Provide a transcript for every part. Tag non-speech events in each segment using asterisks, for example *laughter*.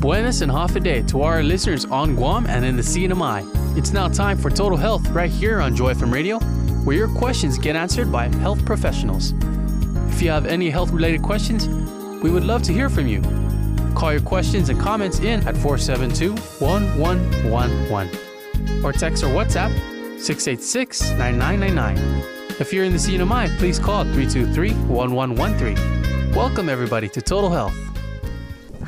Buenas and half a day to our listeners on Guam and in the CNMI. It's now time for Total Health right here on Joy FM Radio, where your questions get answered by health professionals. If you have any health related questions, we would love to hear from you. Call your questions and comments in at 472 1111 or text or WhatsApp 686 9999. If you're in the CNMI, please call 323 1113. Welcome, everybody, to Total Health.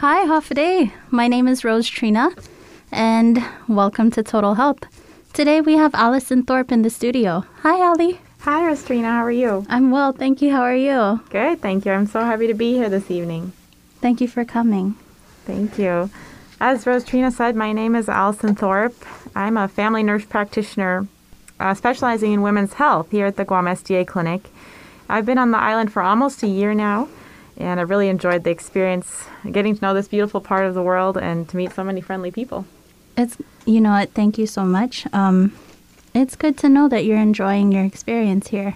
Hi, half a day. My name is Rose Trina, and welcome to Total Health. Today we have Allison Thorpe in the studio. Hi, Allie. Hi, Rostrina. How are you? I'm well, thank you. How are you? Good, thank you. I'm so happy to be here this evening. Thank you for coming. Thank you. As Rostrina said, my name is Allison Thorpe. I'm a family nurse practitioner uh, specializing in women's health here at the Guam SDA Clinic. I've been on the island for almost a year now, and I really enjoyed the experience getting to know this beautiful part of the world and to meet so many friendly people. It's, you know what, thank you so much. Um, it's good to know that you're enjoying your experience here.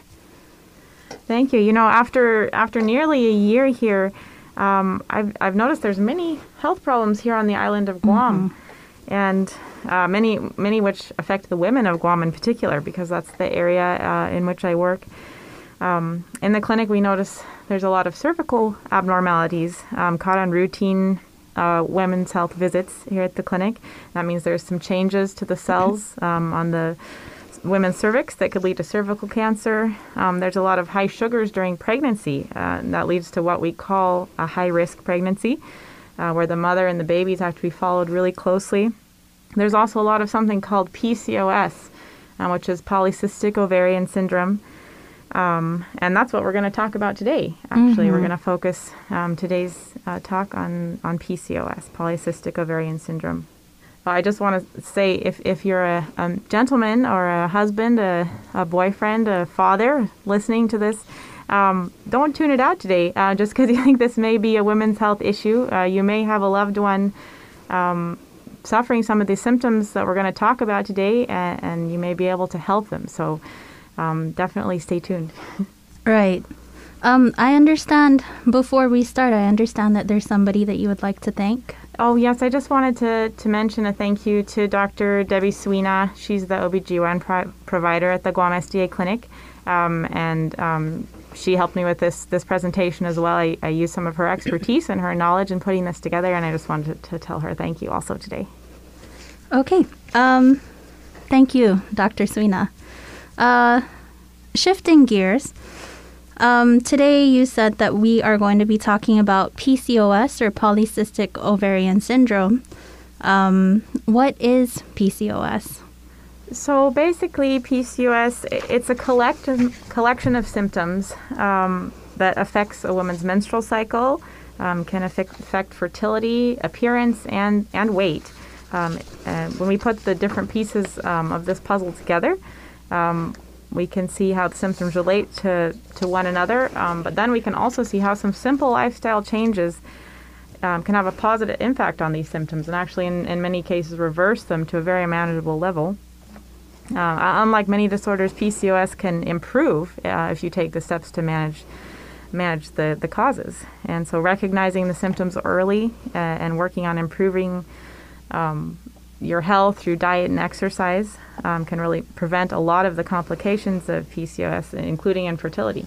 Thank you. You know, after after nearly a year here, um, I've I've noticed there's many health problems here on the island of Guam, and uh, many many which affect the women of Guam in particular because that's the area uh, in which I work. Um, in the clinic, we notice there's a lot of cervical abnormalities um, caught on routine uh, women's health visits here at the clinic. That means there's some changes to the cells um, on the women's cervix that could lead to cervical cancer. Um, there's a lot of high sugars during pregnancy, uh, and that leads to what we call a high risk pregnancy, uh, where the mother and the babies have to be followed really closely. There's also a lot of something called PCOS, uh, which is polycystic ovarian syndrome. Um, and that's what we're going to talk about today. Actually, we're going to focus um, today's uh, talk on, on PCOS, polycystic ovarian syndrome. I just want to say if, if you're a, a gentleman or a husband, a, a boyfriend, a father listening to this, um, don't tune it out today uh, *laughs* just because you think this may be a women's health issue. Uh, you may have a loved one um, suffering some of the symptoms that we're going to talk about today, and, and you may be able to help them. So um, definitely stay tuned. Right. Um, I understand, before we start, I understand that there's somebody that you would like to thank. Oh, yes, I just wanted to, to mention a thank you to Dr. Debbie Suina. She's the OBGYN pro- provider at the Guam SDA Clinic. Um, and um, she helped me with this, this presentation as well. I, I used some of her expertise and her knowledge in putting this together, and I just wanted to, to tell her thank you also today. Okay. Um, thank you, Dr. Suina. Uh, shifting gears. Um, today you said that we are going to be talking about PCOS or polycystic ovarian syndrome. Um, what is PCOS? So basically, PCOS it's a collective collection of symptoms um, that affects a woman's menstrual cycle, um, can affect, affect fertility, appearance, and and weight. Um, and when we put the different pieces um, of this puzzle together, um, we can see how the symptoms relate to, to one another. Um, but then we can also see how some simple lifestyle changes um, can have a positive impact on these symptoms and actually, in, in many cases, reverse them to a very manageable level. Uh, unlike many disorders, PCOS can improve uh, if you take the steps to manage manage the, the causes. And so, recognizing the symptoms early uh, and working on improving um, your health through diet and exercise um, can really prevent a lot of the complications of PCOS, including infertility.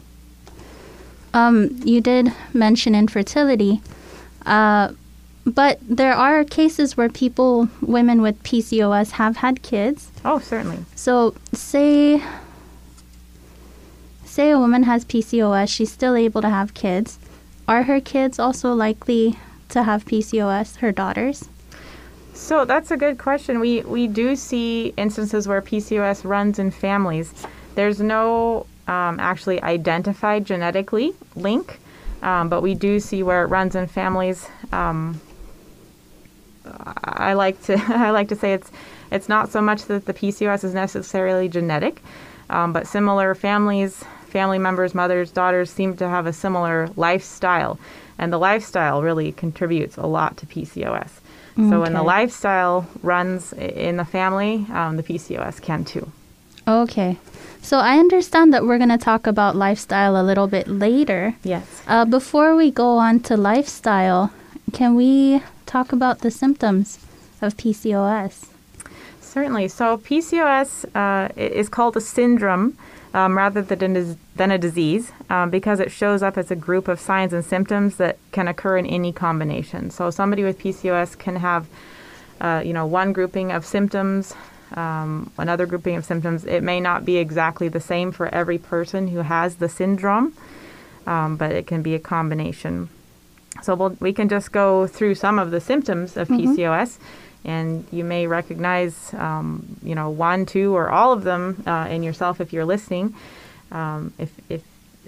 Um, you did mention infertility, uh, but there are cases where people, women with PCOS, have had kids. Oh, certainly. So, say, say a woman has PCOS, she's still able to have kids. Are her kids also likely to have PCOS? Her daughters? So that's a good question. We we do see instances where PCOS runs in families. There's no um, actually identified genetically link, um, but we do see where it runs in families. Um, I like to *laughs* I like to say it's it's not so much that the PCOS is necessarily genetic, um, but similar families, family members, mothers, daughters seem to have a similar lifestyle, and the lifestyle really contributes a lot to PCOS. So when the lifestyle runs in the family, um, the PCOS can too. Okay. So, I understand that we're going to talk about lifestyle a little bit later. Yes. Uh, before we go on to lifestyle, can we talk about the symptoms of PCOS? Certainly. So PCOS uh, is called a syndrome um, rather than a, than a disease um, because it shows up as a group of signs and symptoms that can occur in any combination. So somebody with PCOS can have, uh, you know, one grouping of symptoms, um, another grouping of symptoms. It may not be exactly the same for every person who has the syndrome, um, but it can be a combination. So we'll, we can just go through some of the symptoms of mm-hmm. PCOS and you may recognize, um, you know, one, two, or all of them uh, in yourself if you're listening. Um, if if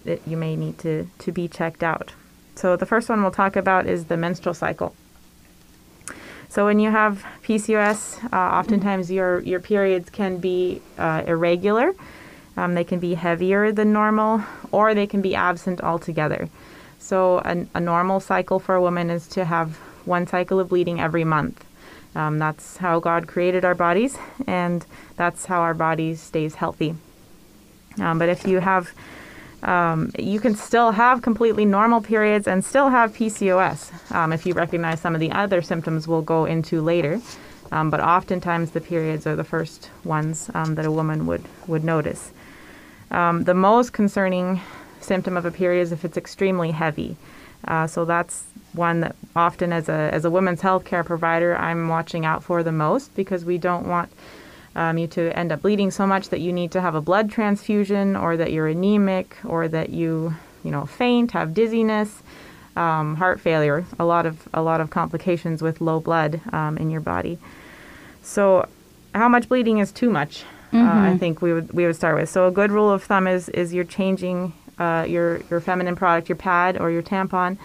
it, you may need to to be checked out. So the first one we'll talk about is the menstrual cycle. So when you have PCOS, uh, oftentimes your your periods can be uh, irregular. Um, they can be heavier than normal, or they can be absent altogether. So a, a normal cycle for a woman is to have one cycle of bleeding every month. Um, that's how God created our bodies, and that's how our body stays healthy. Um, but if you have, um, you can still have completely normal periods and still have PCOS. Um, if you recognize some of the other symptoms, we'll go into later. Um, but oftentimes the periods are the first ones um, that a woman would would notice. the most concerning symptom of a period is if it's extremely heavy. Uh, so that's one that often as a as a women's health care provider I'm watching out for the most because we don't want um, you to end up bleeding so much that you need to have a blood transfusion or that you're anemic or that you you know faint, have dizziness, um, heart failure, a lot of a lot of complications with low blood um, in your body. So how much bleeding is too much? Mm-hmm. Uh, I mm-hmm. think we would we would start with. So a good rule of thumb is is you're changing uh, your your feminine product, your pad or your tampon,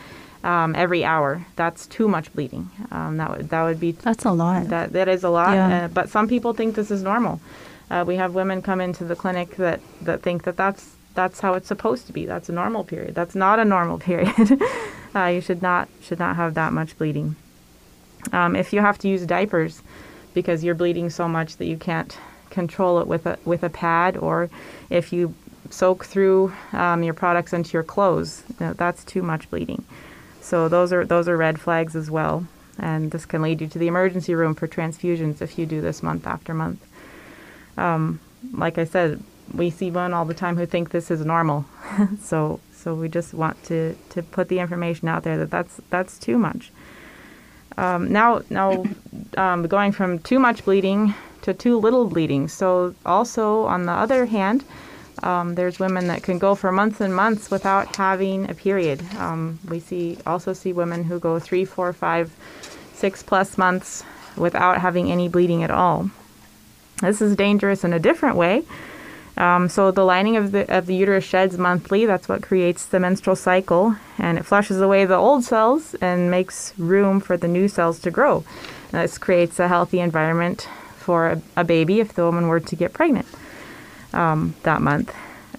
um, every hour. That's too much bleeding. Um, that would that would be that's a lot. That that is a lot. Yeah. Uh, but some people think this is normal. Uh, we have women come into the clinic that that think that that's that's how it's supposed to be. That's a normal period. That's not a normal *laughs* period. uh, you should not should not have that much bleeding. Um, if you have to use diapers because you're bleeding so much that you can't control it with a with a pad, or if you soak through um, your products into your clothes, know, that's too much bleeding. So those are those are red flags as well, and this can lead you to the emergency room for transfusions if you do this month after month. Um, like I said, we see one all the time who think this is normal, *laughs* so so we just want to to put the information out there that that's that's too much. Um, now now um, going from too much bleeding to too little bleeding. So also on the other hand um, there's women that can go for months and months without having a period. Um, we see also see women who go three, four, five, six plus months without having any bleeding at all. This is dangerous in a different way. Um, so the lining of the of the uterus sheds monthly. That's what creates the menstrual cycle, and it flushes away the old cells and makes room for the new cells to grow. And this creates a healthy environment for a, a baby if the woman were to get pregnant um, that month.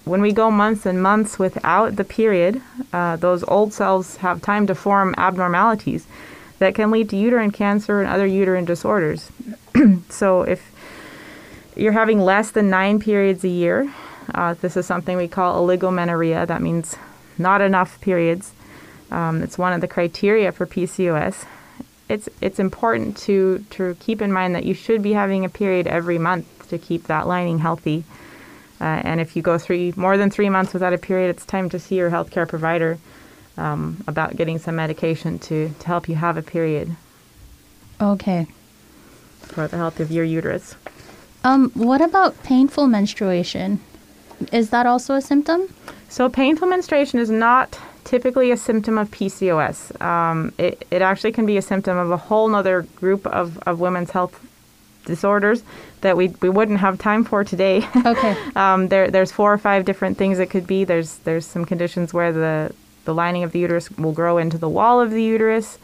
When we go months and months without the period, uh, those old cells have time to form abnormalities that can lead to uterine cancer and other uterine disorders. *clears throat* so if you're having less than nine periods a year, uh, this is something we call oligomenorrhea. That means not enough periods. Um, it's one of the criteria for PCOS. It's it's important to to keep in mind that you should be having a period every month to keep that lining healthy. Uh, and if you go three more than three months without a period, it's time to see your healthcare provider um, about getting some medication to, to help you have a period. Okay. For the health of your uterus. Um, what about painful menstruation? Is that also a symptom? So, painful menstruation is not typically a symptom of PCOS. Um, it, it actually can be a symptom of a whole other group of, of women's health disorders that we, we wouldn't have time for today. *laughs* Okay. um, there there's four or five different things it could be. There's there's some conditions where the the lining of the uterus will grow into the wall of the uterus,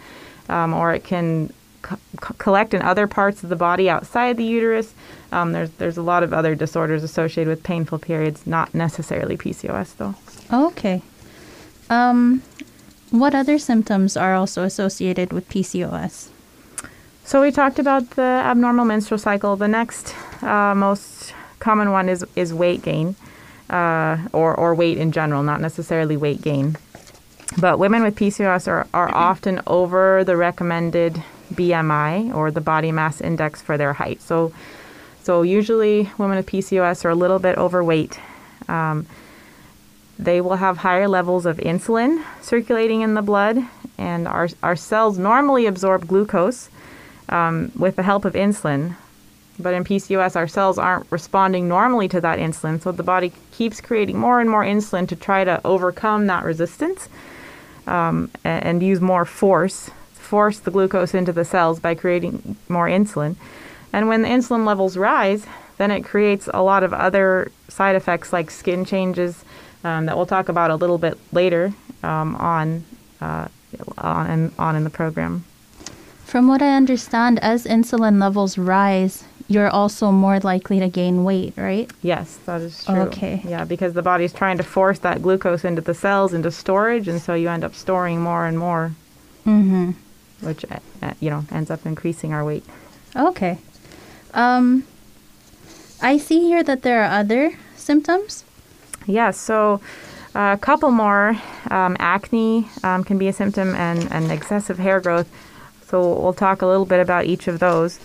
um, or it can co- collect in other parts of the body outside the uterus. Um, there's there's a lot of other disorders associated with painful periods, not necessarily PCOS though. Okay. Um, what other symptoms are also associated with PCOS? So we talked about the abnormal menstrual cycle. The next uh, most common one is is weight gain, uh, or or weight in general, not necessarily weight gain. But women with PCOS are, are often over the recommended BMI or the body mass index for their height. So, so usually women with PCOS are a little bit overweight. Um, they will have higher levels of insulin circulating in the blood, and our, our cells normally absorb glucose um, with the help of insulin. But in PCOS, our cells aren't responding normally to that insulin, so the body keeps creating more and more insulin to try to overcome that resistance um, and, use more force, force the glucose into the cells by creating more insulin. And when the insulin levels rise, then it creates a lot of other side effects like skin changes um, that we'll talk about a little bit later um, on, uh, on, on in the program. From what I understand, as insulin levels rise, you're also more likely to gain weight, right? Yes, that is true. Okay. Yeah, because the body's trying to force that glucose into the cells into storage, and so you end up storing more and more, Mm-hmm. which uh, uh, you know ends up increasing our weight. Okay. Um, I see here that there are other symptoms. Yeah, so uh, a couple more. Um, acne um, can be a symptom, and, and excessive hair growth. So we'll talk a little bit about each of those.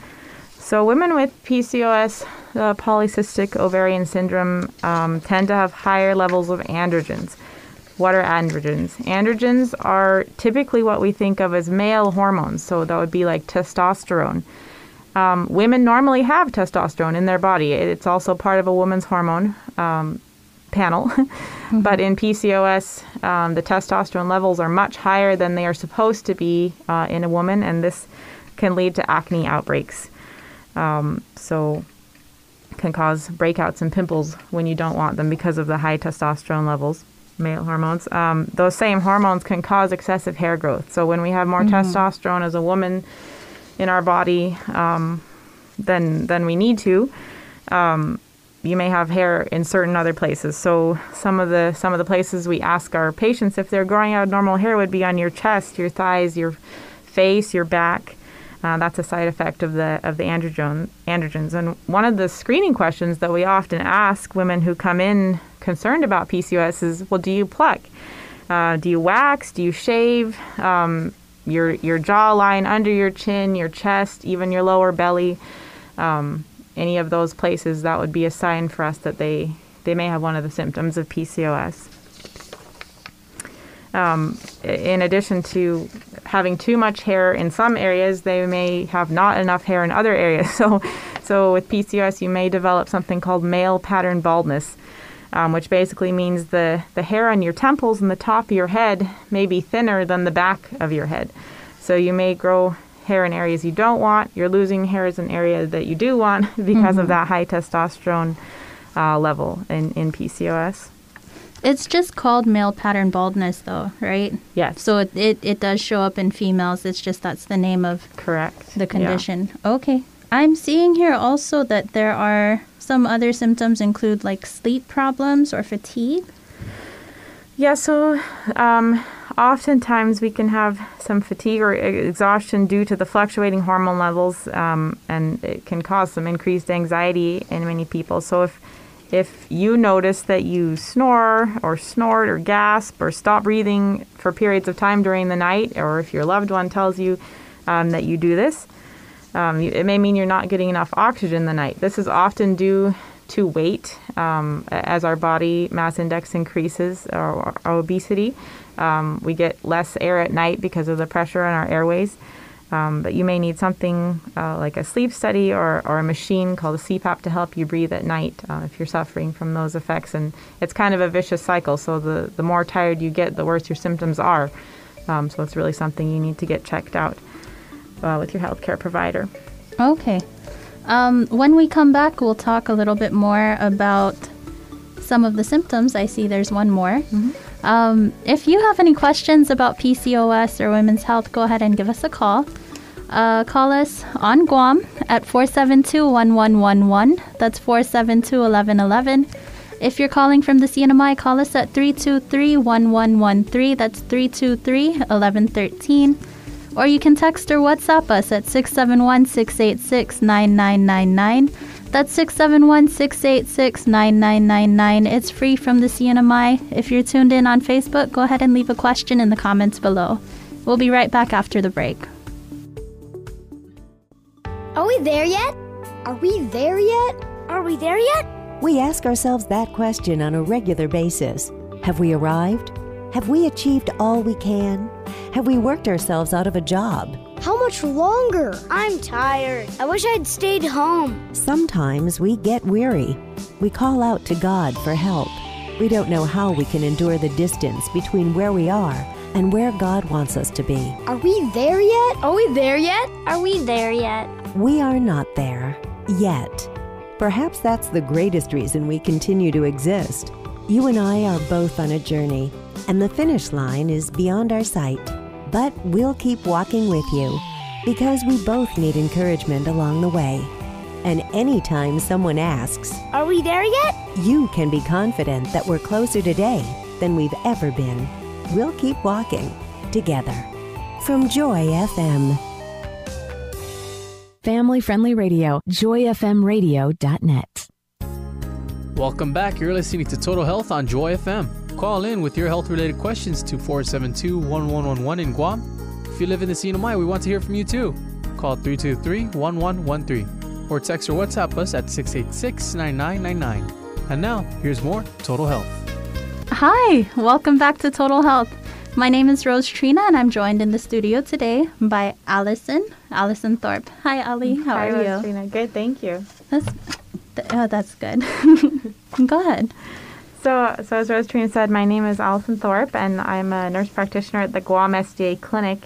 So women with PCOS, uh, polycystic ovarian syndrome, um, tend to have higher levels of androgens. What are androgens? Androgens are typically what we think of as male hormones. So that would be like testosterone. Um, women normally have testosterone in their body. It's also part of a woman's hormone um, panel. *laughs* but in PCOS, um, the testosterone levels are much higher than they are supposed to be uh, in a woman, and this can lead to acne outbreaks. Um, so, can cause breakouts and pimples when you don't want them because of the high testosterone levels, male hormones. Um, those same hormones can cause excessive hair growth. So, when we have more testosterone as a woman in our body um, than than we need to, um, you may have hair in certain other places. So some of the some of the places we ask our patients if they're growing out normal hair would be on your chest, your thighs, your face, your back. Uh, that's a side effect of the of the androgen androgens. And one of the screening questions that we often ask women who come in concerned about PCOS is, well, do you pluck? Uh, do you wax? Do you shave? Um, your your jawline, under your chin, your chest, even your lower belly. Um, any of those places, that would be a sign for us that they, they may have one of the symptoms of PCOS. Um, in addition to having too much hair in some areas, they may have not enough hair in other areas. *laughs* So, so with PCOS, you may develop something called male pattern baldness, um, which basically means the, the hair on your temples and the top of your head may be thinner than the back of your head. So you may grow hair in areas you don't want. You're losing hair in areas that you do want *laughs* because of that high testosterone uh, level in, in PCOS. It's just called male pattern baldness, though, right? Yes. So it, it, it does show up in females. It's just that's the name of correct. the Yeah. condition. Okay. I'm seeing here also that there are some other symptoms include like sleep problems or fatigue. Yeah, so um, oftentimes we can have some fatigue or exhaustion due to the fluctuating hormone levels, um, and it can cause some increased anxiety in many people. So if if you notice that you snore or snort or gasp or stop breathing for periods of time during the night, or if your loved one tells you um, that you do this, um, it may mean you're not getting enough oxygen the night. This is often due to weight um, as our body mass index increases or, or obesity. Um, we get less air at night because of the pressure on our airways. Um, but you may need something uh, like a sleep study or, or a machine called a CPAP to help you breathe at night uh, if you're suffering from those effects. And it's kind of a vicious cycle. So the, the more tired you get, the worse your symptoms are. Um, so it's really something you need to get checked out uh, with your healthcare provider. Okay. Um, when we come back, we'll talk a little bit more about some of the symptoms. I see there's one more. Um, if you have any questions about PCOS or women's health, go ahead and give us a call. Uh, call us on Guam at 472 1111. That's 472 1111. If you're calling from the CNMI, call us at 323 1113. That's 323 1113. Or you can text or WhatsApp us at 671 686 9999. That's 671 686 9999. It's free from the CNMI. If you're tuned in on Facebook, go ahead and leave a question in the comments below. We'll be right back after the break. Are we there yet? Are we there yet? Are we there yet? We ask ourselves that question on a regular basis. Have we arrived? Have we achieved all we can? Have we worked ourselves out of a job? How much longer? I'm tired. I wish I'd stayed home. Sometimes we get weary. We call out to God for help. We don't know how we can endure the distance between where we are and where God wants us to be. Are we there yet? Are we there yet? Are we there yet? We are not there yet. Perhaps that's the greatest reason we continue to exist. You and I are both on a journey, and the finish line is beyond our sight. But we'll keep walking with you because we both need encouragement along the way. And anytime someone asks, Are we there yet? you can be confident that we're closer today than we've ever been. We'll keep walking together. From Joy FM. Family friendly radio, joyfmradio.net. Welcome back. You're listening to Total Health on Joy FM. Call in with your health related questions to 472 1111 in Guam. If you live in the CNMI, we want to hear from you too. Call 323 1113 or text or WhatsApp us at 686 9999. And now, here's more Total Health. Hi, welcome back to Total Health. My name is Rose Trina, and I'm joined in the studio today by Allison, Allison Thorpe. Hi, Ali. How Hi, are you? Rostrina. Good, thank you. That's th- oh, that's good. *laughs* Go ahead. So, so as Rostrina said, my name is Allison Thorpe, and I'm a nurse practitioner at the Guam SDA Clinic.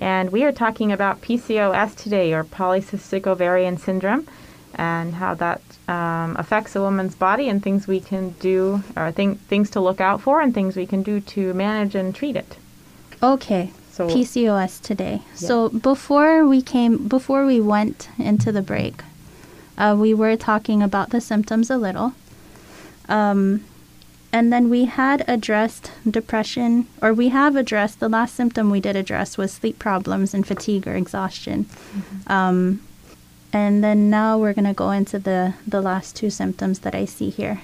And we are talking about PCOS today, or polycystic ovarian syndrome, and how that um, affects a woman's body, and things we can do, or think, things to look out for, and things we can do to manage and treat it. Okay. So, PCOS today. So before we came, before we went into the break, uh, we were talking about the symptoms a little, um, and then we had addressed depression, or we have addressed the last symptom we did address was sleep problems and fatigue or exhaustion. Um, and then now we're gonna go into the the last two symptoms that I see here.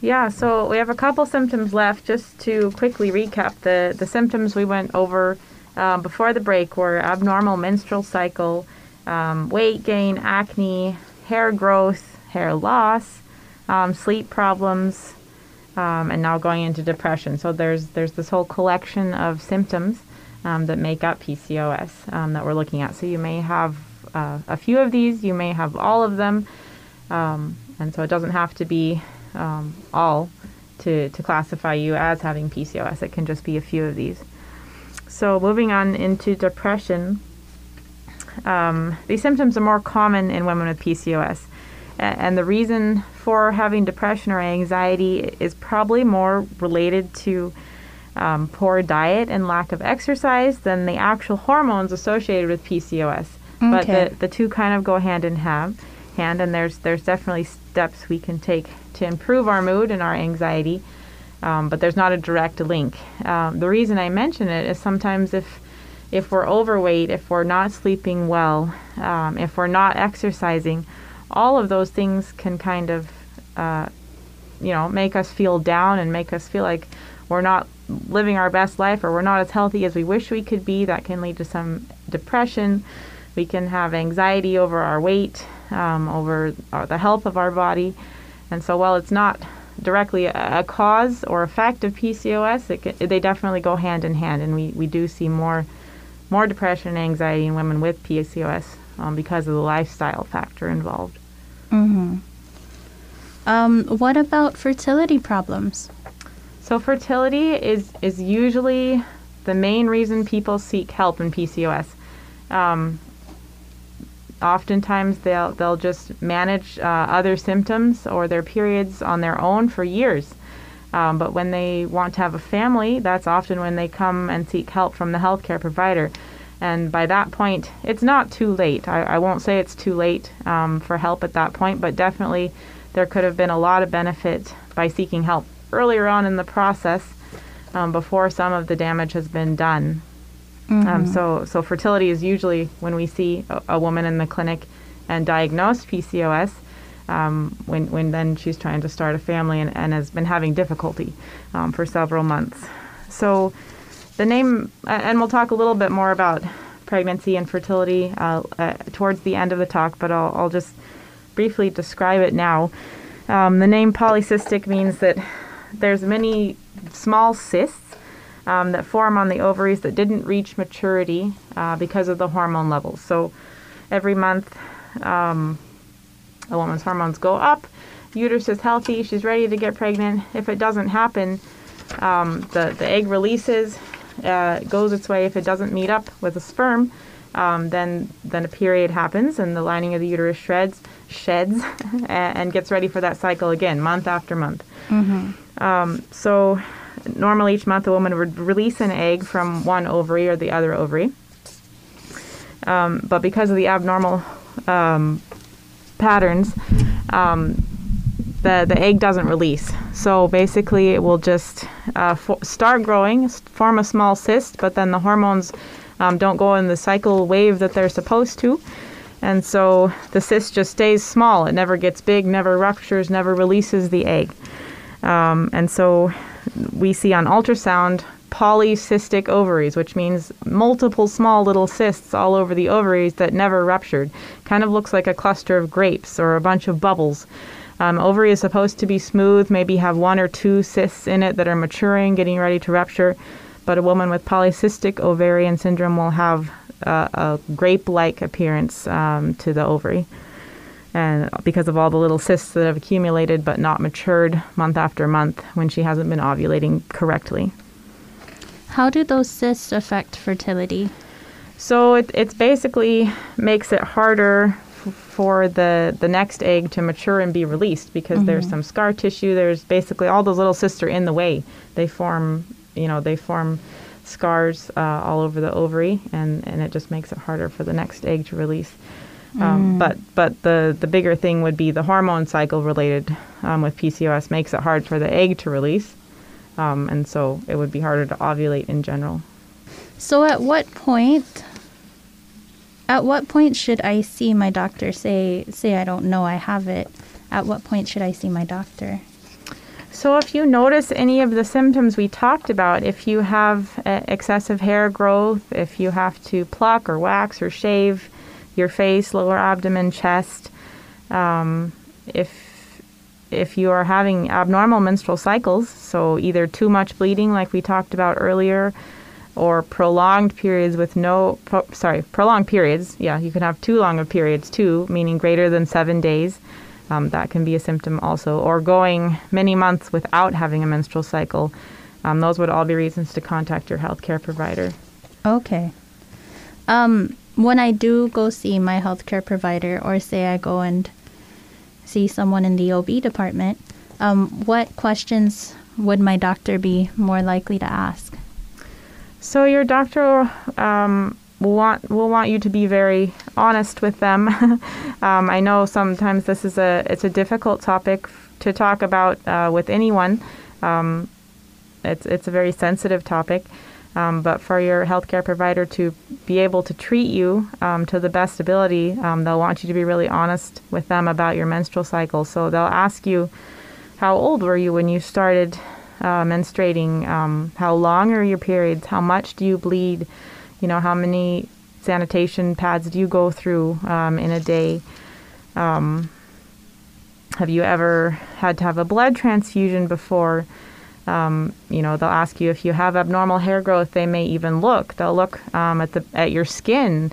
Yeah, so we have a couple symptoms left. Just to quickly recap, the, the symptoms we went over um, before the break were abnormal menstrual cycle, um, weight gain, acne, hair growth, hair loss, um, sleep problems, um, and now going into depression. So there's there's this whole collection of symptoms um, that make up PCOS um, that we're looking at. So you may have uh, a few of these, you may have all of them, um, and so it doesn't have to be um, all to, to classify you as having PCOS. It can just be a few of these. So moving on into depression, um, these symptoms are more common in women with PCOS. And the reason for having depression or anxiety is probably more related to um, poor diet and lack of exercise than the actual hormones associated with PCOS. But the, the two kind of go hand in hand, hand, and there's there's definitely steps we can take to improve our mood and our anxiety. Um, but there's not a direct link. Um, the reason I mention it is sometimes if if we're overweight, if we're not sleeping well, um, if we're not exercising, all of those things can kind of, uh, you know, make us feel down and make us feel like we're not living our best life or we're not as healthy as we wish we could be. That can lead to some depression. We can have anxiety over our weight, um, over our, the health of our body. And so while it's not directly a, a cause or effect of PCOS, it can, they definitely go hand in hand. And we, we do see more more depression and anxiety in women with PCOS um, because of the lifestyle factor involved. Mm-hmm. Um, what about fertility problems? So fertility is is usually the main reason people seek help in PCOS. Um, oftentimes they'll they'll just manage uh, other symptoms or their periods on their own for years. Um, but when they want to have a family, that's often when they come and seek help from the healthcare provider. And by that point, it's not too late. I, I won't say it's too late um, for help at that point, but definitely there could have been a lot of benefit by seeking help earlier on in the process um, before some of the damage has been done. Um, so, so fertility is usually when we see a, a woman in the clinic and diagnosed PCOS, um, when, when then she's trying to start a family and, and has been having difficulty um, for several months. So, the name, and we'll talk a little bit more about pregnancy and fertility uh, uh, towards the end of the talk, but I'll, I'll just briefly describe it now. Um, the name polycystic means that there's many small cysts um, that form on the ovaries that didn't reach maturity uh, because of the hormone levels. So every month, um, a woman's hormones go up. Uterus is healthy. She's ready to get pregnant. If it doesn't happen, um, the, the egg releases, uh, goes its way. If it doesn't meet up with a sperm, um, then then a period happens and the lining of the uterus shreds, sheds, *laughs* and gets ready for that cycle again, month after month. Um, so normally each month a woman would release an egg from one ovary or the other ovary. Um, but because of the abnormal um, patterns, um, the, the egg doesn't release. So basically, it will just uh, fo- start growing, form a small cyst, but then the hormones um, don't go in the cycle wave that they're supposed to. And so the cyst just stays small. It never gets big, never ruptures, never releases the egg. Um, and so we see on ultrasound polycystic ovaries, which means multiple small little cysts all over the ovaries that never ruptured. Kind of looks like a cluster of grapes or a bunch of bubbles. Um, ovary is supposed to be smooth, maybe have one or two cysts in it that are maturing, getting ready to rupture. But a woman with polycystic ovarian syndrome will have uh, a grape like appearance um, to the ovary and because of all the little cysts that have accumulated but not matured month after month when she hasn't been ovulating correctly. How do those cysts affect fertility? So it it's basically makes it harder for the the next egg to mature and be released because there's some scar tissue. There's basically all those little cysts are in the way. They form, you know, they form scars uh, all over the ovary, and and it just makes it harder for the next egg to release. Um, But but the the bigger thing would be the hormone cycle related um, with PCOS makes it hard for the egg to release, um, and so it would be harder to ovulate in general. So at what point at what point should I see my doctor say say I don't know I have it? At what point should I see my doctor? So, if you notice any of the symptoms we talked about, if you have uh, excessive hair growth, if you have to pluck or wax or shave your face, lower abdomen, chest, um, if if you are having abnormal menstrual cycles, so either too much bleeding, like we talked about earlier, or prolonged periods with no, pro, sorry, prolonged periods. Yeah, you can have too long of periods too, meaning greater than seven days. Um, that can be a symptom also, or going many months without having a menstrual cycle. Um, those would all be reasons to contact your healthcare provider. Okay. Um, when I do go see my healthcare provider, or say I go and see someone in the OB department, um, what questions would my doctor be more likely to ask? So your doctor um, will want will want you to be very honest with them. *laughs* um, I know sometimes this is a it's a difficult topic to talk about uh, with anyone. Um, it's it's a very sensitive topic. Um, but for your healthcare provider to be able to treat you um, to the best ability, um, they'll want you to be really honest with them about your menstrual cycle. So they'll ask you, how old were you when you started uh, menstruating? Um, how long are your periods? How much do you bleed? You know, how many sanitation pads do you go through um, in a day? Um, have you ever had to have a blood transfusion before? Um, you know, they'll ask you if you have abnormal hair growth. They may even look. They'll look um, at the at your skin.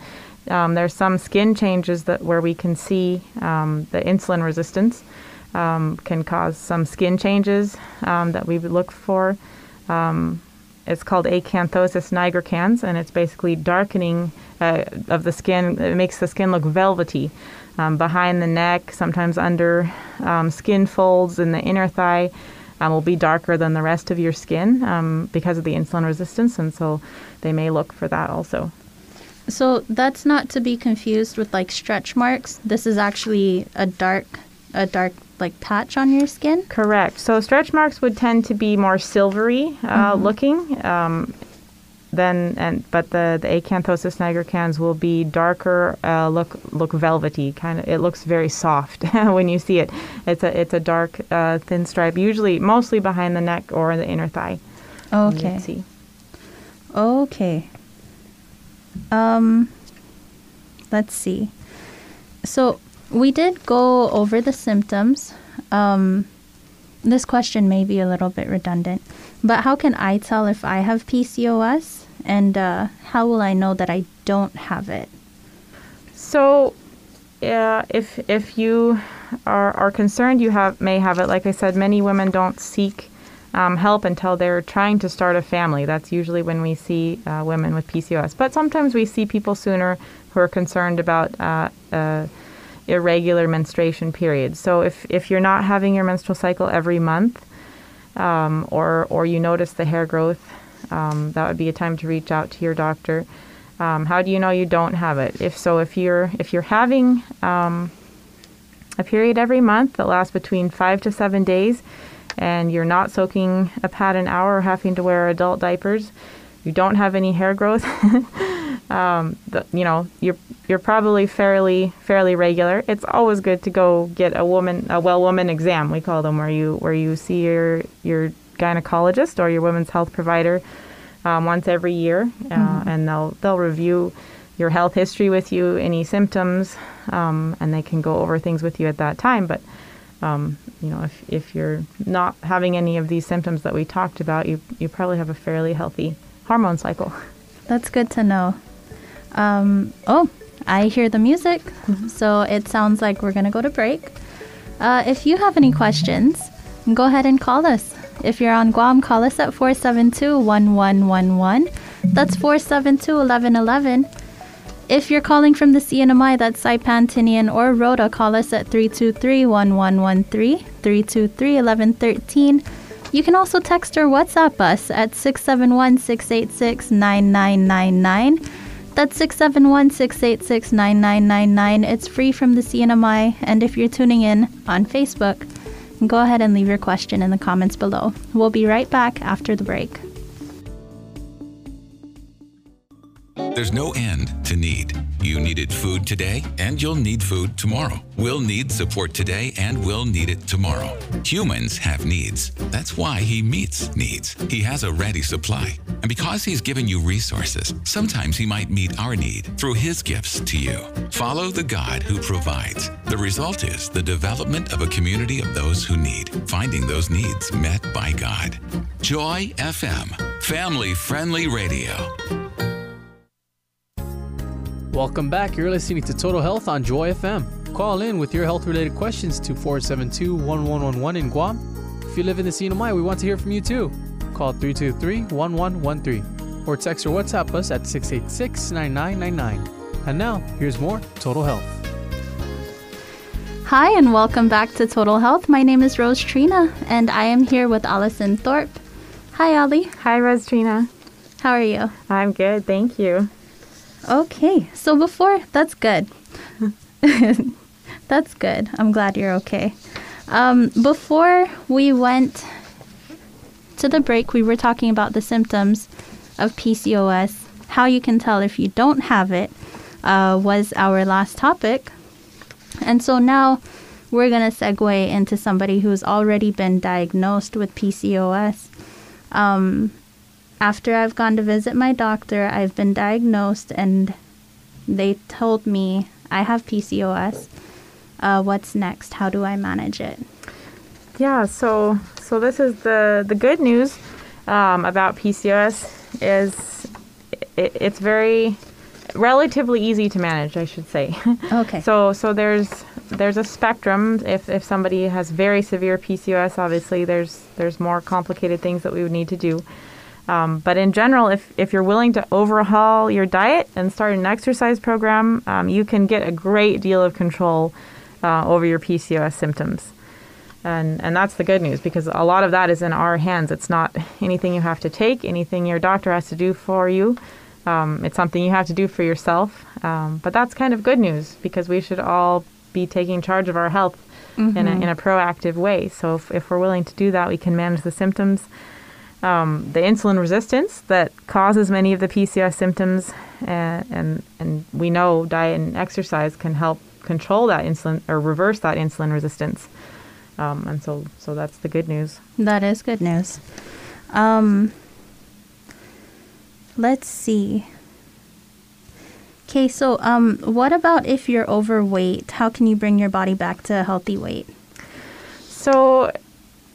Um, there's some skin changes that where we can see um, the insulin resistance um, can cause some skin changes um, that we look for. Um, it's called acanthosis nigricans, and it's basically darkening uh, of the skin. It makes the skin look velvety um, behind the neck, sometimes under um, skin folds in the inner thigh. Um, will be darker than the rest of your skin um, because of the insulin resistance, and so they may look for that also. So that's not to be confused with like stretch marks. This is actually a dark, a dark like patch on your skin. Correct. So stretch marks would tend to be more silvery uh, looking. Um, than and but the the acanthosis nigricans will be darker, uh, look look velvety. Kind of, it looks very soft *laughs* when you see it. It's a it's a dark uh, thin stripe, usually mostly behind the neck or the inner thigh. Okay. Okay. Um, let's see. So we did go over the symptoms. Um, this question may be a little bit redundant, but how can I tell if I have PCOS, and uh, how will I know that I don't have it? So, yeah, if if you are, are concerned you have may have it, like I said, many women don't seek um, help until they're trying to start a family. That's usually when we see uh, women with PCOS. But sometimes we see people sooner who are concerned about uh, uh, irregular menstruation periods. So if, if you're not having your menstrual cycle every month, um, or or you notice the hair growth, um, that would be a time to reach out to your doctor. Um, how do you know you don't have it? If so, if you're if you're having um, a period every month that lasts between five to seven days, and you're not soaking a pad an hour or having to wear adult diapers, you don't have any hair growth. *laughs* um, the, you know, you're you're probably fairly fairly regular. It's always good to go get a woman a well woman exam. We call them where you where you see your your gynecologist or your women's health provider um, once every year, uh, mm-hmm. and they'll they'll review your health history with you, any symptoms, um, and they can go over things with you at that time. But um, you know, if, if you're not having any of these symptoms that we talked about, you, you probably have a fairly healthy hormone cycle. That's good to know. Um, oh, I hear the music, mm-hmm. so it sounds like we're going to go to break. Uh, if you have any questions, go ahead and call us. If you're on Guam, call us at 472 1111. That's 472 1111. If you're calling from the CNMI, that's Saipan, Tinian, or Rota, call us at 323-1113, 323-1113. You can also text or WhatsApp us at 671-686-9999. That's 671-686-9999. It's free from the CNMI, and if you're tuning in on Facebook, go ahead and leave your question in the comments below. We'll be right back after the break. There's no end to need. You needed food today, and you'll need food tomorrow. We'll need support today, and we'll need it tomorrow. Humans have needs. That's why he meets needs. He has a ready supply. And because he's given you resources, sometimes he might meet our need through his gifts to you. Follow the God who provides. The result is the development of a community of those who need, finding those needs met by God. Joy FM, family friendly radio. Welcome back. You're listening to Total Health on Joy FM. Call in with your health related questions to 472 1111 in Guam. If you live in the CNMI, we want to hear from you too. Call 323 1113 or text or WhatsApp us at 686 9999. And now, here's more Total Health. Hi, and welcome back to Total Health. My name is Rose Trina, and I am here with Allison Thorpe. Hi, Ollie. Hi, Rose Trina. How are you? I'm good, thank you. Okay, so before, that's good. *laughs* that's good. I'm glad you're okay. Um, before we went to the break, we were talking about the symptoms of PCOS. How you can tell if you don't have it uh, was our last topic. And so now we're going to segue into somebody who's already been diagnosed with PCOS. Um, after I've gone to visit my doctor, I've been diagnosed and they told me I have PCOS. Uh, what's next? How do I manage it? Yeah, so so this is the the good news um, about PCOS is it, it's very relatively easy to manage, I should say. Okay. *laughs* so so there's there's a spectrum. If if somebody has very severe PCOS, obviously there's there's more complicated things that we would need to do. Um, but in general, if, if you're willing to overhaul your diet and start an exercise program, um, you can get a great deal of control uh, over your PCOS symptoms. And, and that's the good news because a lot of that is in our hands. It's not anything you have to take, anything your doctor has to do for you. Um, it's something you have to do for yourself. Um, but that's kind of good news because we should all be taking charge of our health mm-hmm. in, a, in a proactive way. So if, if we're willing to do that, we can manage the symptoms um, the insulin resistance that causes many of the PCOS symptoms, and, and and we know diet and exercise can help control that insulin or reverse that insulin resistance. Um, and so so that's the good news. That is good news. Um, let's see. Okay, so um, what about if you're overweight? How can you bring your body back to a healthy weight? So,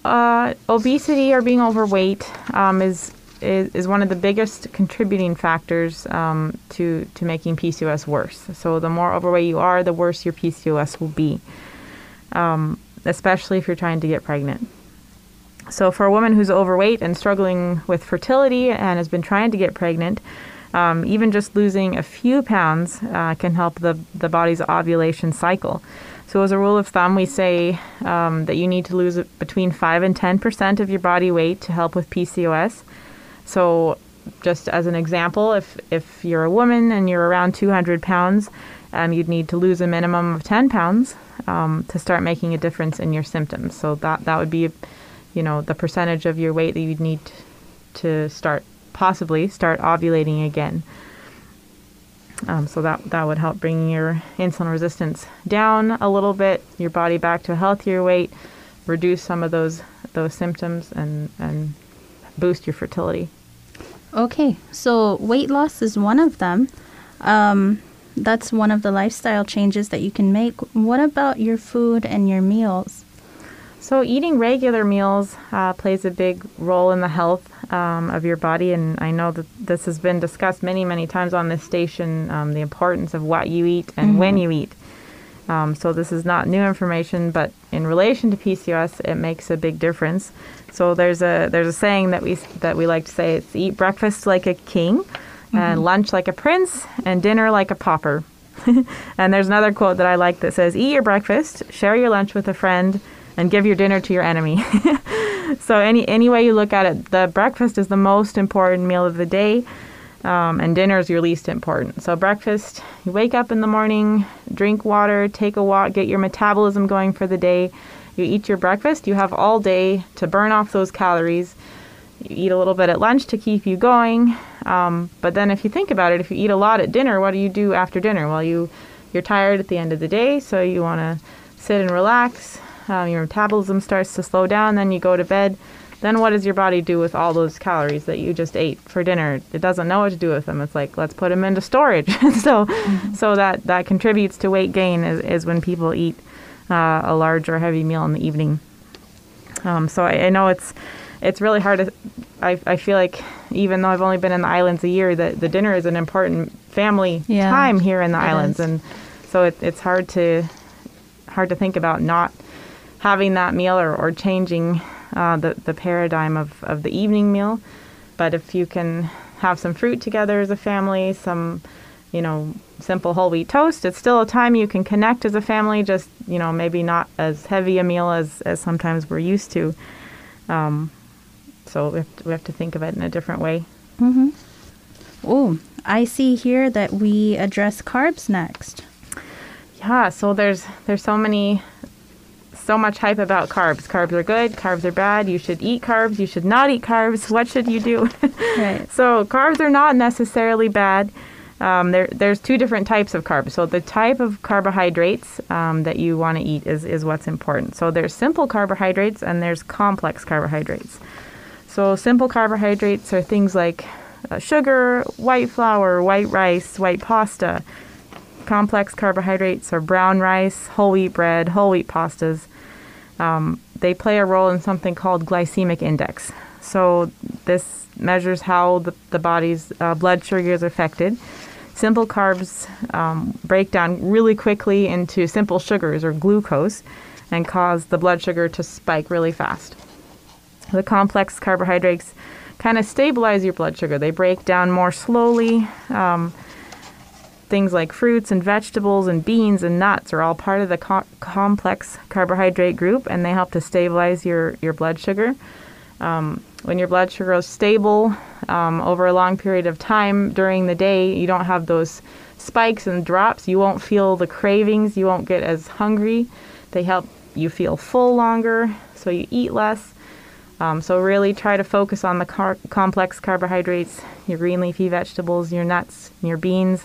uh, obesity or being overweight um, is, is is one of the biggest contributing factors um, to to making PCOS worse. So, the more overweight you are, the worse your PCOS will be, um, especially if you're trying to get pregnant. So, for a woman who's overweight and struggling with fertility and has been trying to get pregnant, um, even just losing a few pounds uh, can help the, the body's ovulation cycle. So, as a rule of thumb, we say um, that you need to lose between 5 and 10% of your body weight to help with PCOS. So, just as an example, if, if you're a woman and you're around 200 pounds, um, you'd need to lose a minimum of 10 pounds um, to start making a difference in your symptoms. So, that, that would be, you know, the percentage of your weight that you'd need to start possibly start ovulating again. Um, so that that would help bring your insulin resistance down a little bit, your body back to a healthier weight, reduce some of those those symptoms, and and boost your fertility. Okay, so weight loss is one of them. Um, that's one of the lifestyle changes that you can make. What about your food and your meals? So, eating regular meals uh, plays a big role in the health um, of your body, and I know that this has been discussed many, many times on this station um, the importance of what you eat and mm-hmm. when you eat. Um, so, this is not new information, but in relation to PCOS, it makes a big difference. So, there's a there's a saying that we that we like to say: it's eat breakfast like a king, mm-hmm. and lunch like a prince, and dinner like a pauper. *laughs* and there's another quote that I like that says: "Eat your breakfast, share your lunch with a friend." And give your dinner to your enemy. *laughs* so any any way you look at it, the breakfast is the most important meal of the day, um, and dinner is your least important. So breakfast, you wake up in the morning, drink water, take a walk, get your metabolism going for the day. You eat your breakfast. You have all day to burn off those calories. You eat a little bit at lunch to keep you going. Um, but then, if you think about it, if you eat a lot at dinner, what do you do after dinner? Well, you you're tired at the end of the day, so you want to sit and relax um, your metabolism starts to slow down, then you go to bed. Then what does your body do with all those calories that you just ate for dinner? It doesn't know what to do with them. It's like let's put them into storage. *laughs* so, mm-hmm. so that that contributes to weight gain is, is when people eat uh, a large or heavy meal in the evening. Um, so I, I, know it's it's really hard to. I, I feel like even though I've only been in the islands a year, that the dinner is an important family yeah, time here in the islands, is. and so it, it's hard to hard to think about not having that meal or, or changing uh, the, the paradigm of, of the evening meal. But if you can have some fruit together as a family, some, you know, simple whole wheat toast, it's still a time you can connect as a family, just, you know, maybe not as heavy a meal as, as sometimes we're used to. Um, so we have, to, we have to think of it in a different way. Mm-hmm. Oh, I see here that we address carbs next. Yeah, so there's there's so many so much hype about carbs. Carbs are good, carbs are bad. You should eat carbs, you should not eat carbs. *laughs* What should you do? right. *laughs* So, carbs are not necessarily bad. Um, there, there's two different types of carbs. So, the type of carbohydrates um, that you want to eat is, is what's important. So, there's simple carbohydrates and there's complex carbohydrates. So, simple carbohydrates are things like uh, sugar, white flour, white rice, white pasta. Complex carbohydrates are brown rice, whole wheat bread, whole wheat pastas, um, they play a role in something called glycemic index. So this measures how the, the body's uh, blood sugar is affected. Simple carbs um, break down really quickly into simple sugars or glucose and cause the blood sugar to spike really fast. The complex carbohydrates kind of stabilize your blood sugar. They break down more slowly. Um, things like fruits and vegetables and beans and nuts are all part of the co- complex carbohydrate group and they help to stabilize your, your blood sugar. Um, when your blood sugar is stable um, over a long period of time during the day, you don't have those spikes and drops. You won't feel the cravings. You won't get as hungry. They help you feel full longer, so you eat less. Um, so, really try to focus on the car- complex carbohydrates, your green leafy vegetables, your nuts, your beans.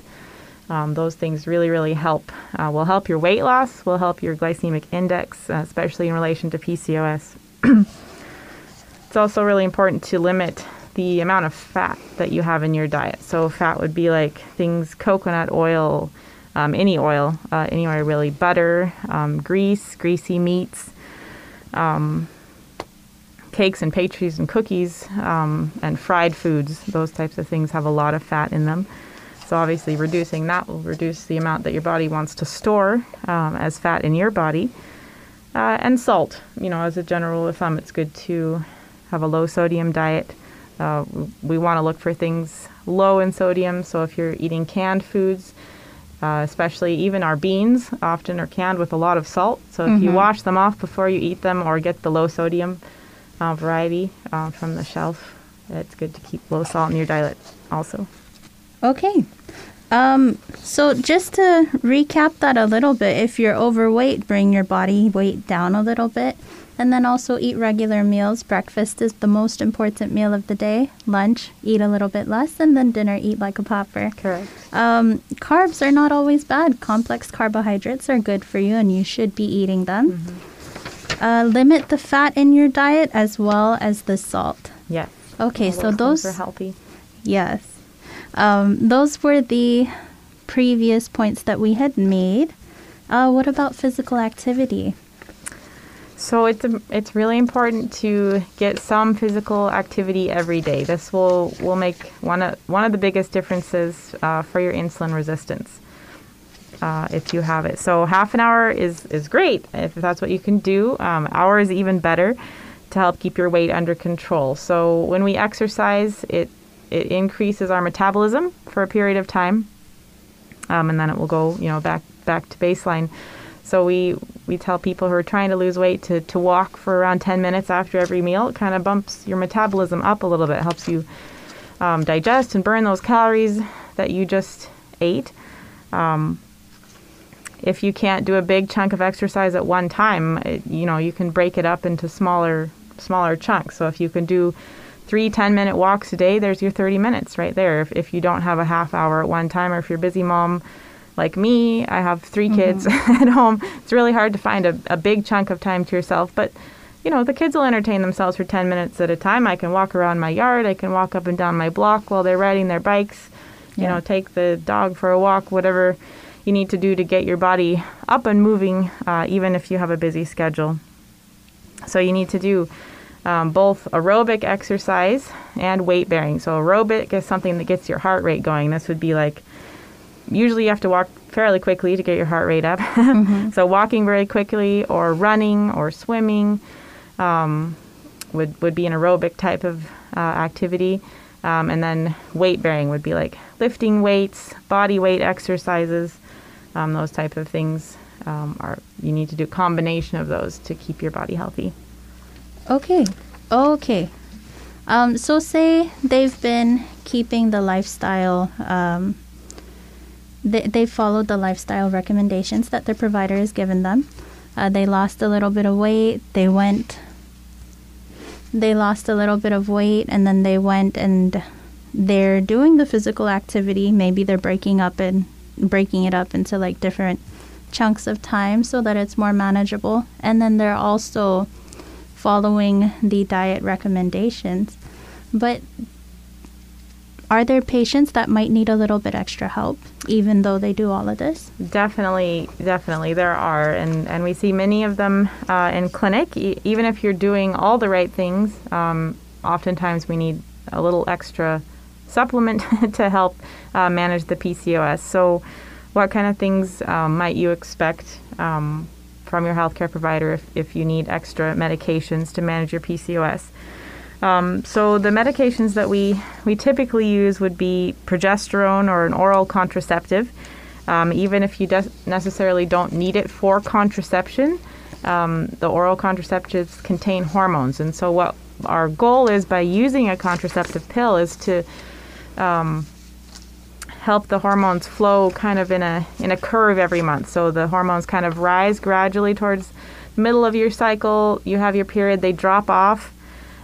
Um, those things really, really help. Uh, will help your weight loss, will help your glycemic index, uh, especially in relation to PCOS. *clears throat* it's also really important to limit the amount of fat that you have in your diet. So fat would be like things coconut oil, um, any oil, uh, really, butter, um, grease, greasy meats, um, cakes and pastries and cookies, um, and fried foods. Those types of things have a lot of fat in them. So obviously, reducing that will reduce the amount that your body wants to store um, as fat in your body. Uh, and salt, you know, as a general rule of thumb, it's good to have a low sodium diet. Uh, we want to look for things low in sodium. So if you're eating canned foods, uh, especially even our beans often are canned with a lot of salt. So if you wash them off before you eat them or get the low sodium uh, variety uh, from the shelf, it's good to keep low salt in your diet also. Okay. Um, so just to recap that a little bit, if you're overweight, bring your body weight down a little bit. And then also eat regular meals. Breakfast is the most important meal of the day. Lunch, eat a little bit less. And then dinner, eat like a popper. Correct. Um, carbs are not always bad. Complex carbohydrates are good for you, and you should be eating them. Uh, limit the fat in your diet as well as the salt. Yes. Okay, so Those those are healthy. Yes. Um, those were the previous points that we had made. Uh, what about physical activity? So it's um, it's really important to get some physical activity every day. This will will make one of one of the biggest differences uh, for your insulin resistance uh, if you have it. So half an hour is is great if that's what you can do. Um, hour is even better to help keep your weight under control. So when we exercise, it it increases our metabolism for a period of time, um, and then it will go you know back back to baseline. So we we tell people who are trying to lose weight to, to walk for around 10 minutes after every meal. It kind of bumps your metabolism up a little bit, helps you um, digest and burn those calories that you just ate. Um, if you can't do a big chunk of exercise at one time, it, you know you can break it up into smaller smaller chunks. So if you can do three 10 minute walks a day, there's your 30 minutes right there. If, if you don't have a half hour at one time, or if you're a busy mom like me, I have 3 kids *laughs* at home. It's really hard to find a, a big chunk of time to yourself. But, you know, the kids will entertain themselves for 10 minutes at a time. I can walk around my yard. I can walk up and down my block while they're riding their bikes. You Yeah. know, take the dog for a walk, whatever you need to do to get your body up and moving, uh, even if you have a busy schedule. So you need to do um, both aerobic exercise and weight bearing. So aerobic is something that gets your heart rate going. This would be like usually you have to walk fairly quickly to get your heart rate up. *laughs* so walking very quickly or running or swimming um, would, would be an aerobic type of uh, activity. Um, and then weight bearing would be like lifting weights, body weight exercises, um, those type of things. Um, are you need to do a combination of those to keep your body healthy. Okay. Okay. Um, so say they've been keeping the lifestyle. Um, they they followed the lifestyle recommendations that their provider has given them. Uh, they lost a little bit of weight. They went. They lost a little bit of weight, and then they went and they're doing the physical activity. Maybe they're breaking up and breaking it up into like different chunks of time so that it's more manageable. And then they're also following the diet recommendations. But are there patients that might need a little bit extra help, even though they do all of this? Definitely, definitely, there are, and and we see many of them uh, in clinic. E- even if you're doing all the right things, um, oftentimes we need a little extra supplement *laughs* to help uh, manage the PCOS. So, what kind of things um, might you expect um, from your healthcare provider if, if you need extra medications to manage your PCOS? Um, so the medications that we, we typically use would be progesterone or an oral contraceptive. Um, even if you des- necessarily don't need it for contraception, um, the oral contraceptives contain hormones. And so what our goal is by using a contraceptive pill is to um, help the hormones flow kind of in a in a curve every month. So the hormones kind of rise gradually towards the middle of your cycle. You have your period, they drop off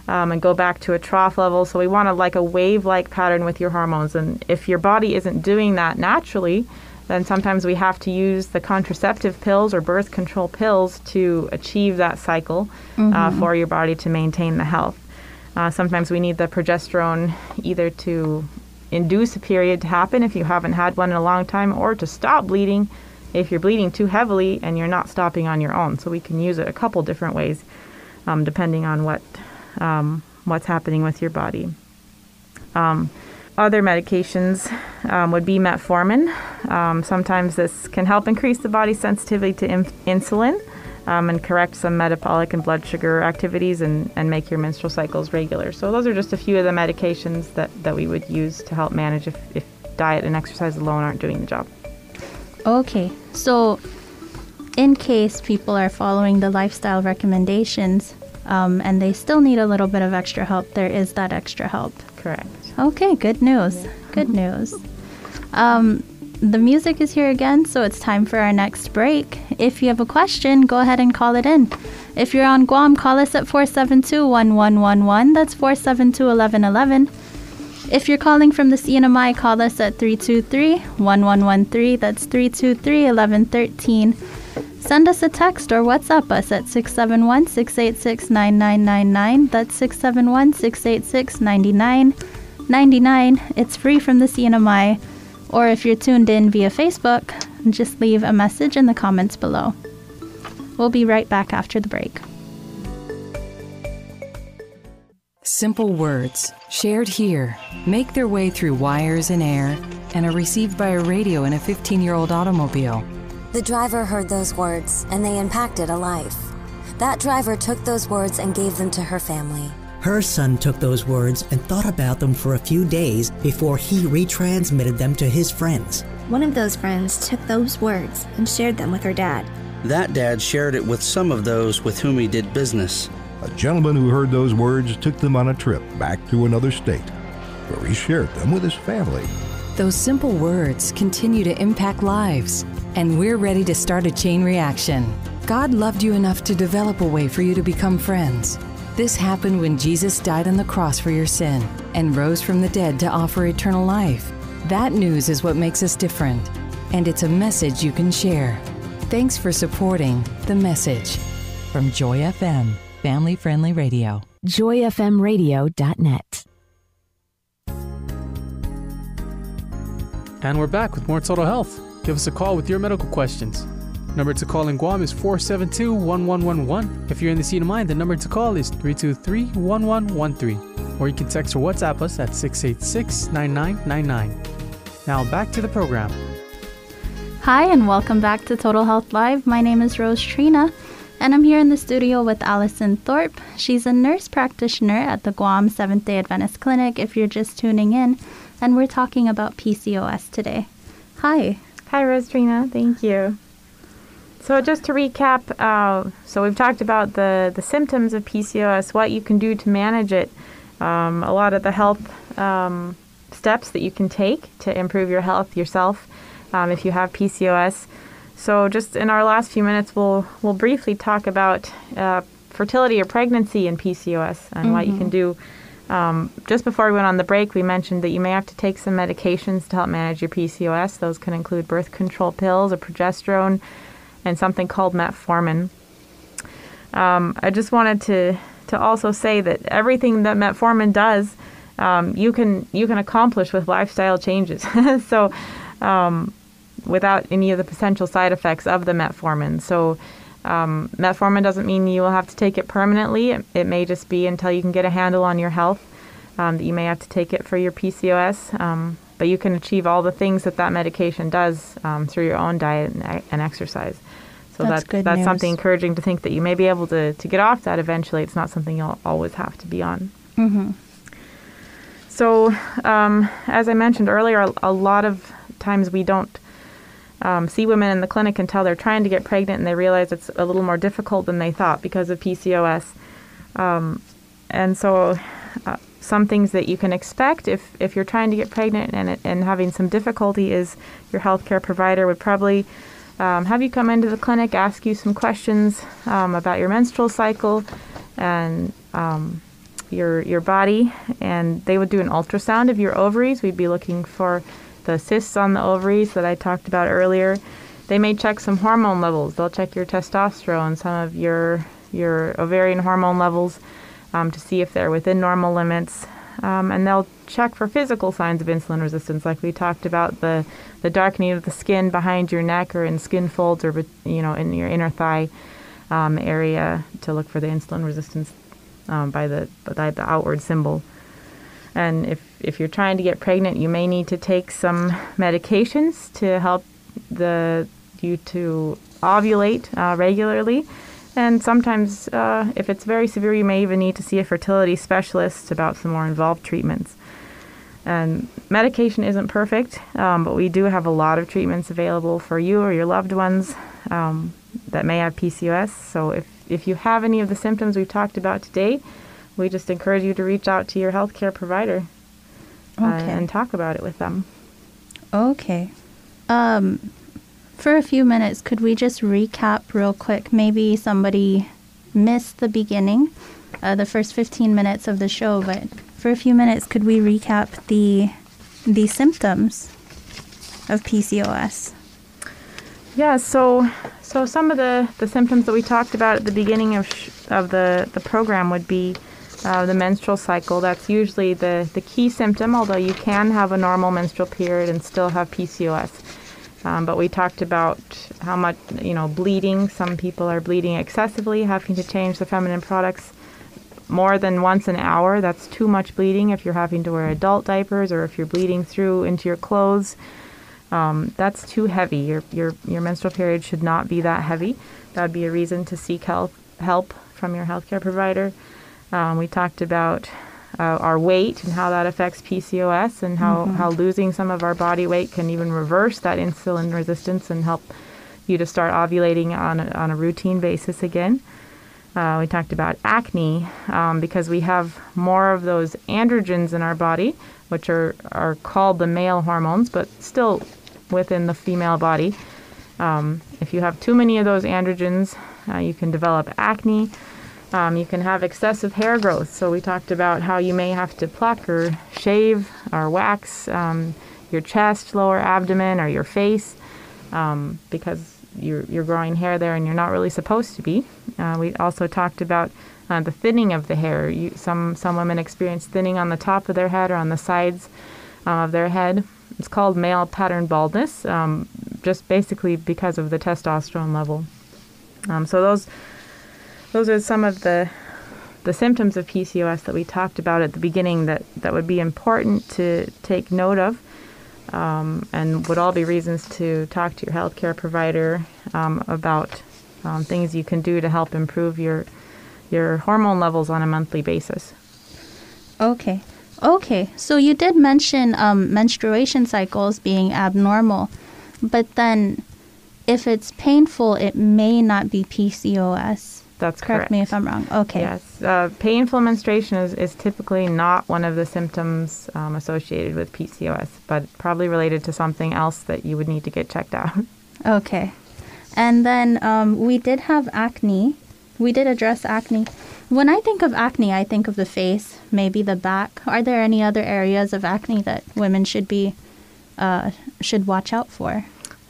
um, and go back to a trough level. So we want to like a wave-like pattern with your hormones. And if your body isn't doing that naturally, then sometimes we have to use the contraceptive pills or birth control pills to achieve that cycle uh, for your body to maintain the health. Uh, sometimes we need the progesterone either to induce a period to happen if you haven't had one in a long time or to stop bleeding if you're bleeding too heavily and you're not stopping on your own. So we can use it a couple different ways um, depending on what um, what's happening with your body. Um, other medications um, would be metformin. Um, sometimes this can help increase the body's sensitivity to in- insulin um, and correct some metabolic and blood sugar activities and, and make your menstrual cycles regular. So, those are just a few of the medications that, that we would use to help manage if, if diet and exercise alone aren't doing the job. Okay, so in case people are following the lifestyle recommendations um, and they still need a little bit of extra help, there is that extra help. Correct. Okay, good news. Good news. Um, the music is here again, so it's time for our next break. If you have a question, go ahead and call it in. If you're on Guam, call us at 472 1111. That's 472 1111. If you're calling from the CNMI, call us at 323 1113. That's 323 1113. Send us a text or WhatsApp us at 671 686 9999. That's 671 686 9999. It's free from the CNMI. Or if you're tuned in via Facebook, just leave a message in the comments below. We'll be right back after the break. Simple words, shared here, make their way through wires and air and are received by a radio in a 15 year old automobile. The driver heard those words and they impacted a life. That driver took those words and gave them to her family. Her son took those words and thought about them for a few days before he retransmitted them to his friends. One of those friends took those words and shared them with her dad. That dad shared it with some of those with whom he did business. A gentleman who heard those words took them on a trip back to another state, where he shared them with his family. Those simple words continue to impact lives, and we're ready to start a chain reaction. God loved you enough to develop a way for you to become friends. This happened when Jesus died on the cross for your sin and rose from the dead to offer eternal life. That news is what makes us different, and it's a message you can share. Thanks for supporting The Message from Joy FM, family friendly radio. JoyFMRadio.net. And we're back with more Total Health. Give us a call with your medical questions. Number to call in Guam is 472 1111. If you're in the CNMI, the number to call is 323 1113. Or you can text or WhatsApp us at 686 9999. Now back to the program. Hi, and welcome back to Total Health Live. My name is Rose Trina, and I'm here in the studio with Allison Thorpe. She's a nurse practitioner at the Guam Seventh day Adventist Clinic, if you're just tuning in, and we're talking about PCOS today. Hi. Hi, Rose Trina. Thank you. So just to recap, uh, so we've talked about the, the symptoms of PCOS, what you can do to manage it, um, a lot of the health um, steps that you can take to improve your health yourself um, if you have PCOS. So just in our last few minutes, we'll we'll briefly talk about uh, fertility or pregnancy in PCOS and mm-hmm. what you can do. Um, just before we went on the break, we mentioned that you may have to take some medications to help manage your PCOS. Those can include birth control pills or progesterone and something called metformin. Um, I just wanted to to also say that everything that metformin does, um, you can you can accomplish with lifestyle changes. *laughs* so, um, without any of the potential side effects of the metformin. So. Um, metformin doesn't mean you will have to take it permanently. It, it, may just be until you can get a handle on your health um, that you may have to take it for your PCOS. Um, but you can achieve all the things that that medication does through your own diet and, and exercise. So that's, that's, that's something encouraging to think that you may be able to, to get off that eventually. It's not something you'll always have to be on. Mm-hmm. So, um, as I mentioned earlier, a, a, lot of times we don't um, see women in the clinic until they're trying to get pregnant and they realize it's a little more difficult than they thought because of PCOS. Um, and so, uh, some things that you can expect if, if you're trying to get pregnant and, and having some difficulty is your healthcare provider would probably um, have you come into the clinic, ask you some questions um, about your menstrual cycle and um, your your body, and they would do an ultrasound of your ovaries. We'd be looking for the cysts on the ovaries that I talked about earlier. They may check some hormone levels. They'll check your testosterone, some of your your ovarian hormone levels. um, to see if they're within normal limits. Um, and they'll check for physical signs of insulin resistance, like we talked about the, the darkening of the skin behind your neck or in skin folds or you know in your inner thigh um, area to look for the insulin resistance um, by the by the outward symbol. And if if you're trying to get pregnant, you may need to take some medications to help the you to ovulate uh, regularly. And sometimes, uh, if it's very severe, you may even need to see a fertility specialist about some more involved treatments. And medication isn't perfect, um, but we do have a lot of treatments available for you or your loved ones um, that may have PCOS. So if, if you have any of the symptoms we've talked about today, we just encourage you to reach out to your healthcare provider uh, okay. and talk about it with them. Okay. Um, for a few minutes, could we just recap real quick? Maybe somebody missed the beginning, uh, the first 15 minutes of the show, but for a few minutes, could we recap the the symptoms of PCOS? Yeah, so so some of the, the symptoms that we talked about at the beginning of sh- of the, the program would be uh, the menstrual cycle. That's usually the, the key symptom, although you can have a normal menstrual period and still have PCOS. Um, but we talked about how much, you know, bleeding. Some people are bleeding excessively, having to change the feminine products more than once an hour. That's too much bleeding if you're having to wear adult diapers or if you're bleeding through into your clothes. Um, that's too heavy. Your, your, your menstrual period should not be that heavy. That would be a reason to seek help, help from your healthcare provider. Um, we talked about uh, our weight and how that affects PCOS and how, mm-hmm. how losing some of our body weight can even reverse that insulin resistance and help you to start ovulating on a, on a routine basis again. Uh, we talked about acne um, because we have more of those androgens in our body, which are, are called the male hormones, but still within the female body. Um, if you have too many of those androgens, uh, you can develop acne. Um, you can have excessive hair growth. So we talked about how you may have to pluck or shave or wax um, your chest, lower abdomen, or your face um, because you're, you're growing hair there and you're not really supposed to be. Uh, we also talked about uh, the thinning of the hair. You, some some women experience thinning on the top of their head or on the sides uh, of their head. It's called male pattern baldness, um, just basically because of the testosterone level. Um, so those those are some of the the symptoms of PCOS that we talked about at the beginning that, that would be important to take note of um, and would all be reasons to talk to your healthcare provider um, about um, things you can do to help improve your your hormone levels on a monthly basis. Okay. Okay. So you did mention um, menstruation cycles being abnormal, but then if it's painful, it may not be PCOS. That's correct. Correct me if I'm wrong. Okay. Yes. Uh, painful menstruation is, is typically not one of the symptoms um, associated with PCOS, but probably related to something else that you would need to get checked out. Okay. And then um, we did have acne. We did address acne. When I think of acne, I think of the face, maybe the back. Are there any other areas of acne that women should be uh, should watch out for?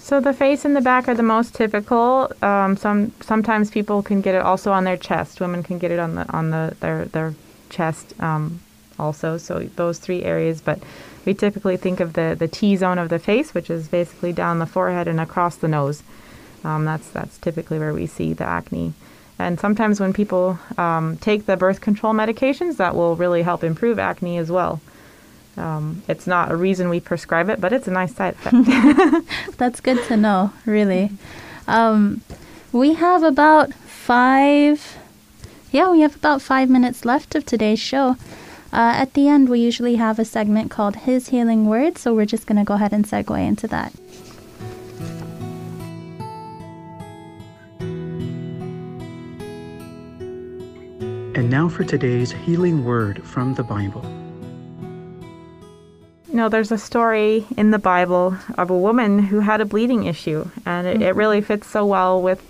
So the face and the back are the most typical. Um, some sometimes people can get it also on their chest. Women can get it on the on the their their chest um, also. So those three areas, but we typically think of the the T zone of the face, which is basically down the forehead and across the nose. Um, that's that's typically where we see the acne. And sometimes when people um, take the birth control medications, that will really help improve acne as well. Um, it's not a reason we prescribe it, but it's a nice side effect. *laughs* That's good to know, really. Um, we have about five, yeah, we have about five minutes left of today's show. Uh, at the end, we usually have a segment called His Healing Word, so we're just going to go ahead and segue into that. And now for today's healing word from the Bible. Know, there's a story in the Bible of a woman who had a bleeding issue, and it, mm-hmm. it really fits so well with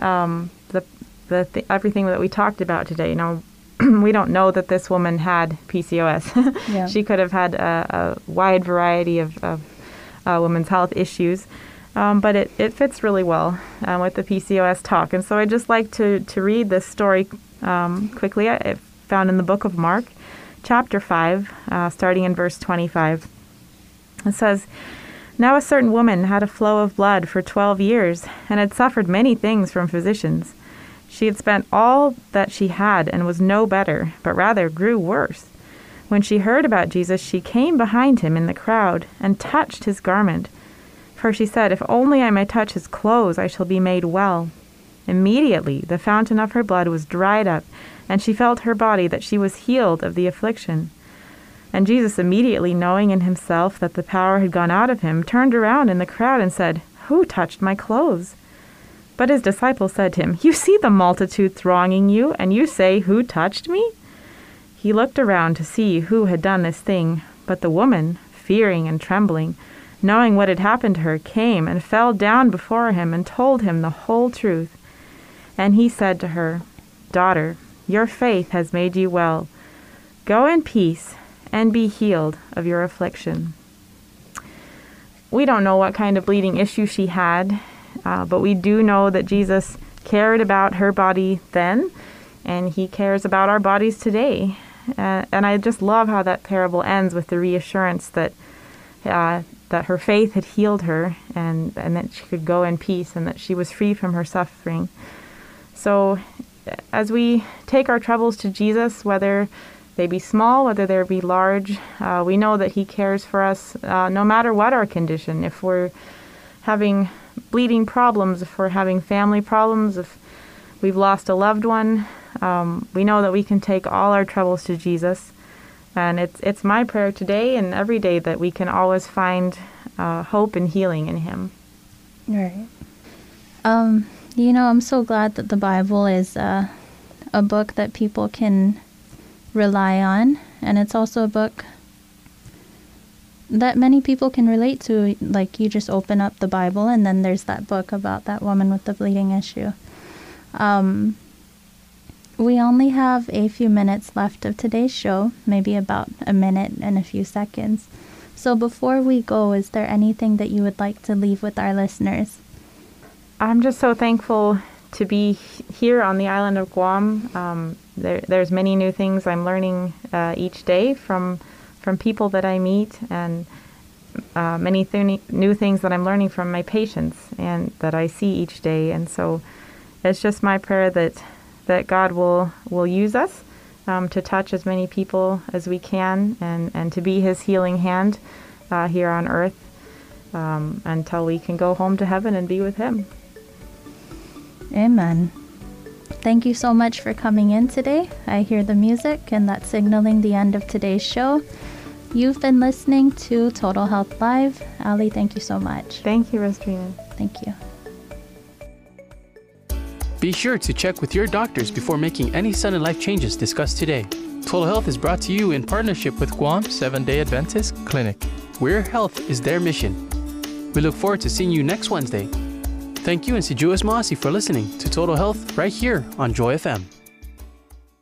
um, the, the th- everything that we talked about today. You know, *clears throat* we don't know that this woman had PCOS. *laughs* yeah. She could have had a, a wide variety of, of uh, women's health issues. Um, but it, it fits really well um, with the PCOS talk. And so I just like to, to read this story um, quickly. It found in the book of Mark, chapter 5, uh, starting in verse 25. It says, Now a certain woman had a flow of blood for twelve years, and had suffered many things from physicians. She had spent all that she had, and was no better, but rather grew worse. When she heard about Jesus, she came behind him in the crowd, and touched his garment. For she said, If only I may touch his clothes, I shall be made well. Immediately the fountain of her blood was dried up, and she felt her body that she was healed of the affliction. And Jesus, immediately knowing in himself that the power had gone out of him, turned around in the crowd and said, Who touched my clothes? But his disciples said to him, You see the multitude thronging you, and you say, Who touched me? He looked around to see who had done this thing, but the woman, fearing and trembling, knowing what had happened to her, came and fell down before him and told him the whole truth. And he said to her, Daughter, your faith has made you well. Go in peace and be healed of your affliction. We don't know what kind of bleeding issue she had, uh, but we do know that Jesus cared about her body then, and he cares about our bodies today. Uh, and I just love how that parable ends with the reassurance that uh, that her faith had healed her, and and that she could go in peace, and that she was free from her suffering. So, as we take our troubles to Jesus, whether they be small, whether they be large, uh, we know that He cares for us uh, no matter what our condition. If we're having bleeding problems, if we're having family problems, if we've lost a loved one, um, we know that we can take all our troubles to Jesus. And it's it's my prayer today and every day that we can always find uh, hope and healing in Him. Right. Um, you know, I'm so glad that the Bible is uh, a book that people can rely on, and it's also a book that many people can relate to. Like, you just open up the Bible, and then there's that book about that woman with the bleeding issue. Um, we only have a few minutes left of today's show, maybe about a minute and a few seconds. So, before we go, is there anything that you would like to leave with our listeners? I'm just so thankful to be here on the island of Guam. Um, there, there's many new things I'm learning uh, each day from from people that I meet, and uh, many th- new things that I'm learning from my patients and that I see each day. And so, it's just my prayer that that God will will use us um, to touch as many people as we can, and and to be His healing hand uh, here on earth um, until we can go home to heaven and be with Him. Amen. Thank you so much for coming in today. I hear the music, and that's signaling the end of today's show. You've been listening to Total Health Live. Ali, thank you so much. Thank you, Rostrina. Thank you. Be sure to check with your doctors before making any sudden life changes discussed today. Total Health is brought to you in partnership with Guam Seven Day Adventist Clinic, where health is their mission. We look forward to seeing you next Wednesday. Thank you and Si Yu'os Ma'åse' for listening to Total Health right here on Joy FM.